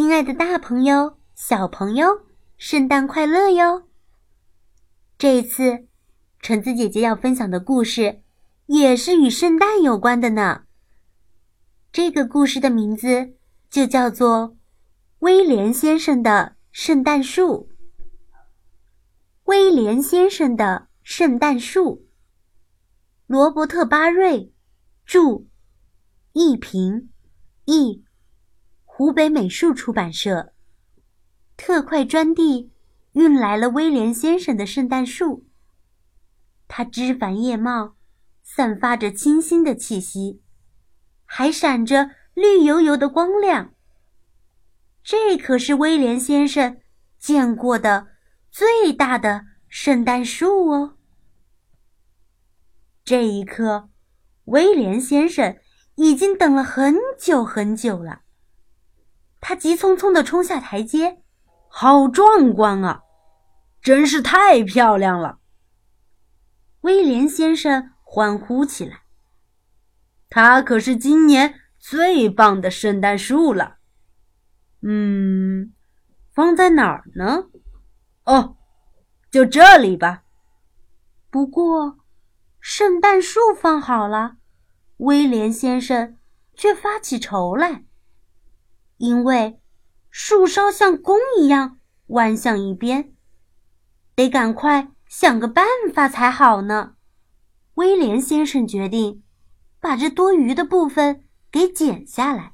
亲爱的，大朋友、小朋友，圣诞快乐哟！这一次，橙子姐姐要分享的故事也是与圣诞有关的呢。这个故事的名字就叫做《威廉先生的圣诞树》。威廉先生的圣诞树，罗伯特·巴瑞著，译评，译。湖北美术出版社特快专递运来了威廉先生的圣诞树。它枝繁叶茂，散发着清新的气息，还闪着绿油油的光亮。这可是威廉先生见过的最大的圣诞树哦。这一刻，威廉先生已经等了很久很久了。他急匆匆地冲下台阶，好壮观啊！真是太漂亮了。威廉先生欢呼起来。他可是今年最棒的圣诞树了。嗯，放在哪儿呢？哦，就这里吧。不过，圣诞树放好了，威廉先生却发起愁来。因为树梢像弓一样弯向一边，得赶快想个办法才好呢。威廉先生决定把这多余的部分给剪下来。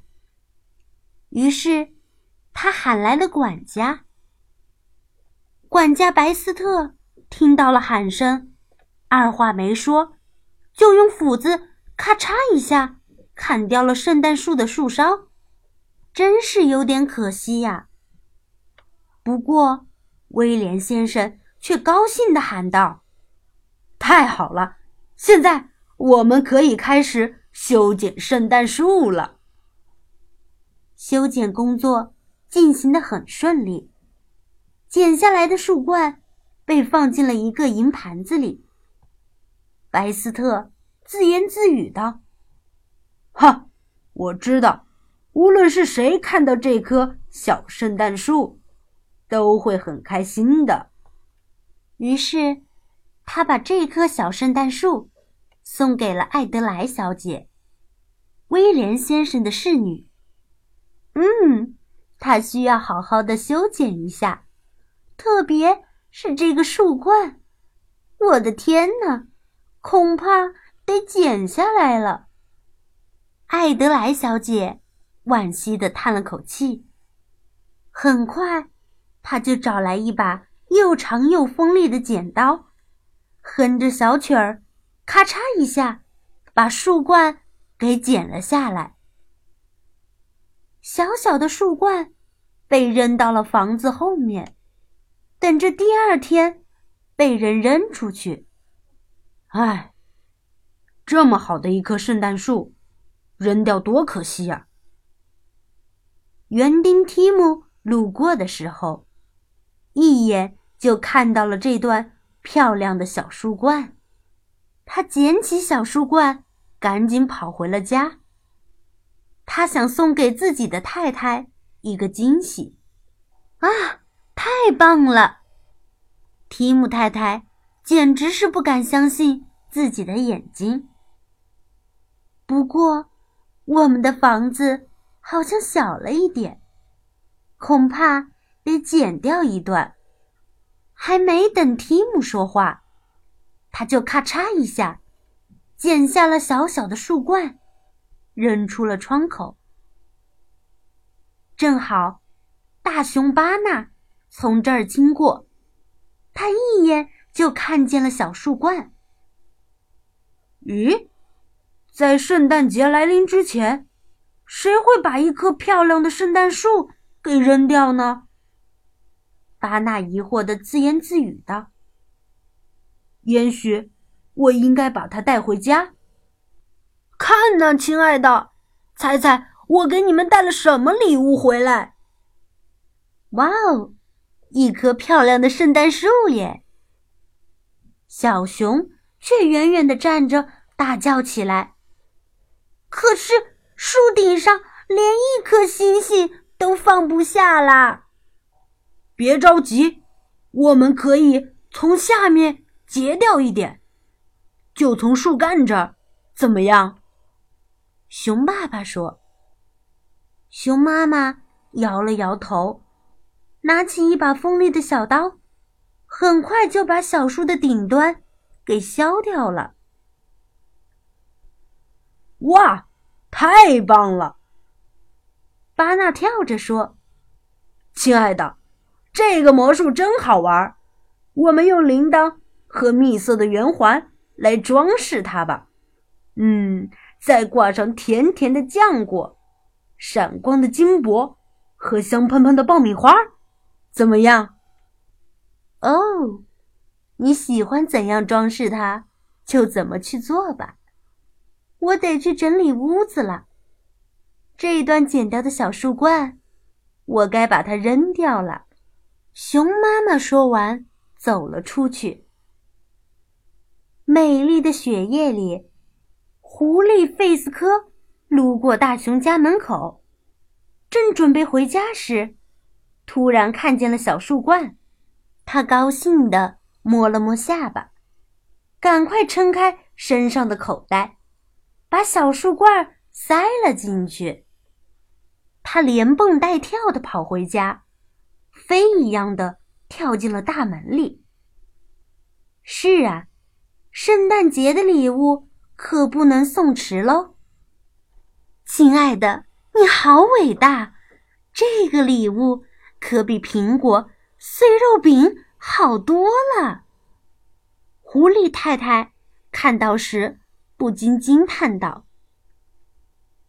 于是他喊来了管家。管家白斯特听到了喊声，二话没说，就用斧子咔嚓一下砍掉了圣诞树的树梢。真是有点可惜呀。不过，威廉先生却高兴地喊道：“太好了，现在我们可以开始修剪圣诞树了。”修剪工作进行得很顺利，剪下来的树冠被放进了一个银盘子里。白斯特自言自语道：“哈，我知道。”无论是谁看到这棵小圣诞树，都会很开心的。于是，他把这棵小圣诞树送给了艾德莱小姐，威廉先生的侍女。嗯，他需要好好的修剪一下，特别是这个树冠。我的天哪，恐怕得剪下来了。艾德莱小姐。惋惜的叹了口气。很快，他就找来一把又长又锋利的剪刀，哼着小曲儿，咔嚓一下，把树冠给剪了下来。小小的树冠被扔到了房子后面，等着第二天被人扔出去。唉，这么好的一棵圣诞树，扔掉多可惜呀！园丁提姆路过的时候，一眼就看到了这段漂亮的小树冠。他捡起小树冠，赶紧跑回了家。他想送给自己的太太一个惊喜。啊，太棒了！提姆太太简直是不敢相信自己的眼睛。不过，我们的房子。好像小了一点，恐怕得剪掉一段。还没等提姆说话，他就咔嚓一下剪下了小小的树冠，扔出了窗口。正好，大熊巴纳从这儿经过，他一眼就看见了小树冠。咦，在圣诞节来临之前。谁会把一棵漂亮的圣诞树给扔掉呢？巴纳疑惑的自言自语道：“也许我应该把它带回家。看呢，亲爱的，猜猜我给你们带了什么礼物回来？”哇哦，一棵漂亮的圣诞树耶！小熊却远远的站着，大叫起来：“可是！”树顶上连一颗星星都放不下啦。别着急，我们可以从下面截掉一点，就从树干这儿，怎么样？熊爸爸说。熊妈妈摇了摇头，拿起一把锋利的小刀，很快就把小树的顶端给削掉了。哇，太棒了！巴纳跳着说：“亲爱的，这个魔术真好玩。我们用铃铛和蜜色的圆环来装饰它吧。嗯，再挂上甜甜的浆果、闪光的金箔和香喷喷的爆米花，怎么样？”哦，你喜欢怎样装饰它，就怎么去做吧。我得去整理屋子了。这一段剪掉的小树冠，我该把它扔掉了。熊妈妈说完，走了出去。美丽的雪夜里，狐狸费斯科路过大熊家门口，正准备回家时，突然看见了小树冠。他高兴地摸了摸下巴，赶快撑开身上的口袋。把小树冠塞了进去，他连蹦带跳的跑回家，飞一样的跳进了大门里。是啊，圣诞节的礼物可不能送迟喽。亲爱的，你好伟大！这个礼物可比苹果、碎肉饼好多了。狐狸太太看到时。不禁惊叹道：“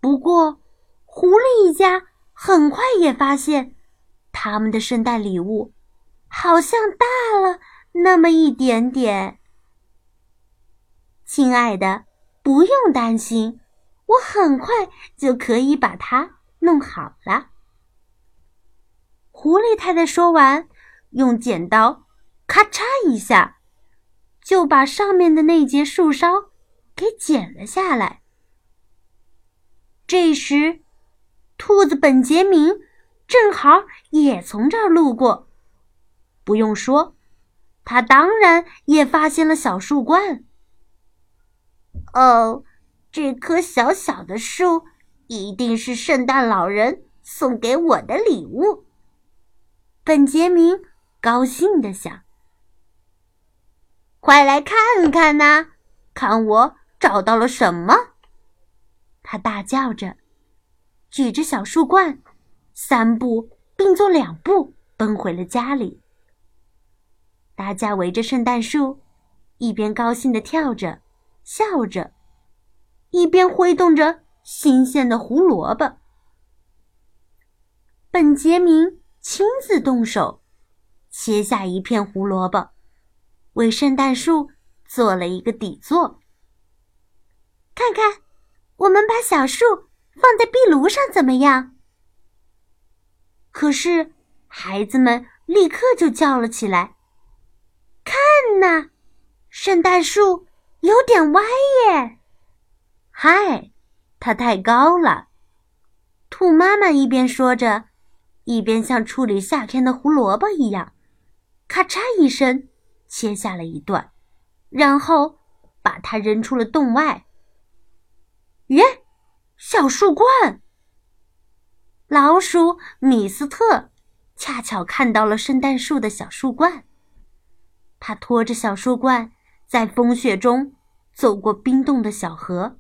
不过，狐狸一家很快也发现，他们的圣诞礼物好像大了那么一点点。”亲爱的，不用担心，我很快就可以把它弄好了。狐狸太太说完，用剪刀咔嚓一下，就把上面的那节树梢。给剪了下来。这时，兔子本杰明正好也从这儿路过。不用说，他当然也发现了小树冠。哦，这棵小小的树一定是圣诞老人送给我的礼物。本杰明高兴地想：“快来看看呐，看我！”找到了什么？他大叫着，举着小树冠，三步并作两步奔回了家里。大家围着圣诞树，一边高兴的跳着、笑着，一边挥动着新鲜的胡萝卜。本杰明亲自动手，切下一片胡萝卜，为圣诞树做了一个底座。看看，我们把小树放在壁炉上怎么样？可是孩子们立刻就叫了起来：“看呐，圣诞树有点歪耶！”嗨，它太高了。兔妈妈一边说着，一边像处理夏天的胡萝卜一样，咔嚓一声切下了一段，然后把它扔出了洞外。耶，小树冠！老鼠米斯特恰巧看到了圣诞树的小树冠，他拖着小树冠在风雪中走过冰冻的小河，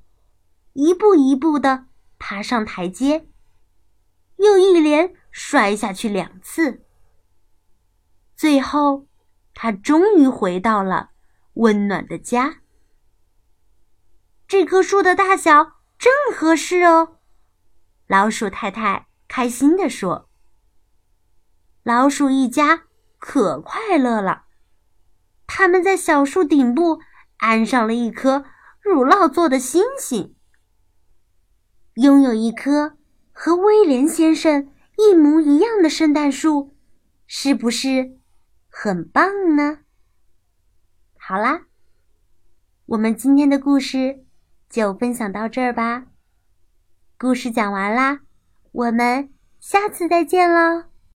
一步一步的爬上台阶，又一连摔下去两次。最后，他终于回到了温暖的家。这棵树的大小。正合适哦，老鼠太太开心地说。老鼠一家可快乐了，他们在小树顶部安上了一颗乳酪做的星星。拥有一棵和威廉先生一模一样的圣诞树，是不是很棒呢？好啦，我们今天的故事。就分享到这儿吧。故事讲完啦，我们下次再见喽。